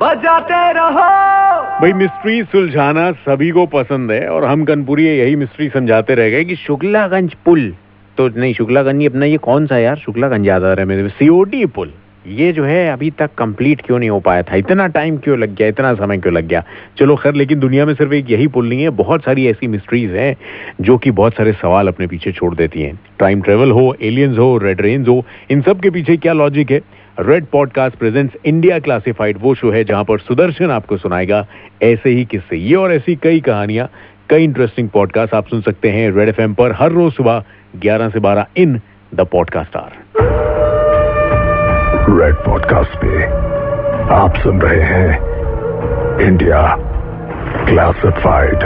बजाते रहो। भाई मिस्ट्री सुलझाना सभी को पसंद है और हम कनपुरी यही मिस्ट्री समझाते रह गए कि शुक्लागंज पुल। तो नहीं, शुक्लागंज अपना ये कौन सा यार? शुक्लागंज याद आ रहा है मेरे सीओडी पुल। ये जो है अभी तक कंप्लीट क्यों नहीं हो पाया था? इतना टाइम क्यों लग गया? इतना समय क्यों लग गया? चलो खैर, लेकिन दुनिया में सिर्फ़ एक यही पुल नहीं है, बहुत सारी ऐसी मिस्ट्रीज हैं जो कि बहुत सारे सवाल अपने पीछे छोड़ देती हैं। टाइम ट्रेवल हो एलियंस हो रेड रेंज हो, इन सब के पीछे क्या लॉजिक है? Red podcast presents India classified वो शो है जहाँ पर सुदर्शन आपको सुनाएगा ऐसे ही किस्से। ये और ऐसी कई कहानियाँ, कई इंटरेस्टिंग पॉडकास्ट आप सुन सकते हैं रेड एफएम पर हर रोज सुबह ग्यारह से बारह in the podcast or red podcast पे आप सुन रहे हैं इंडिया क्लासिफाइड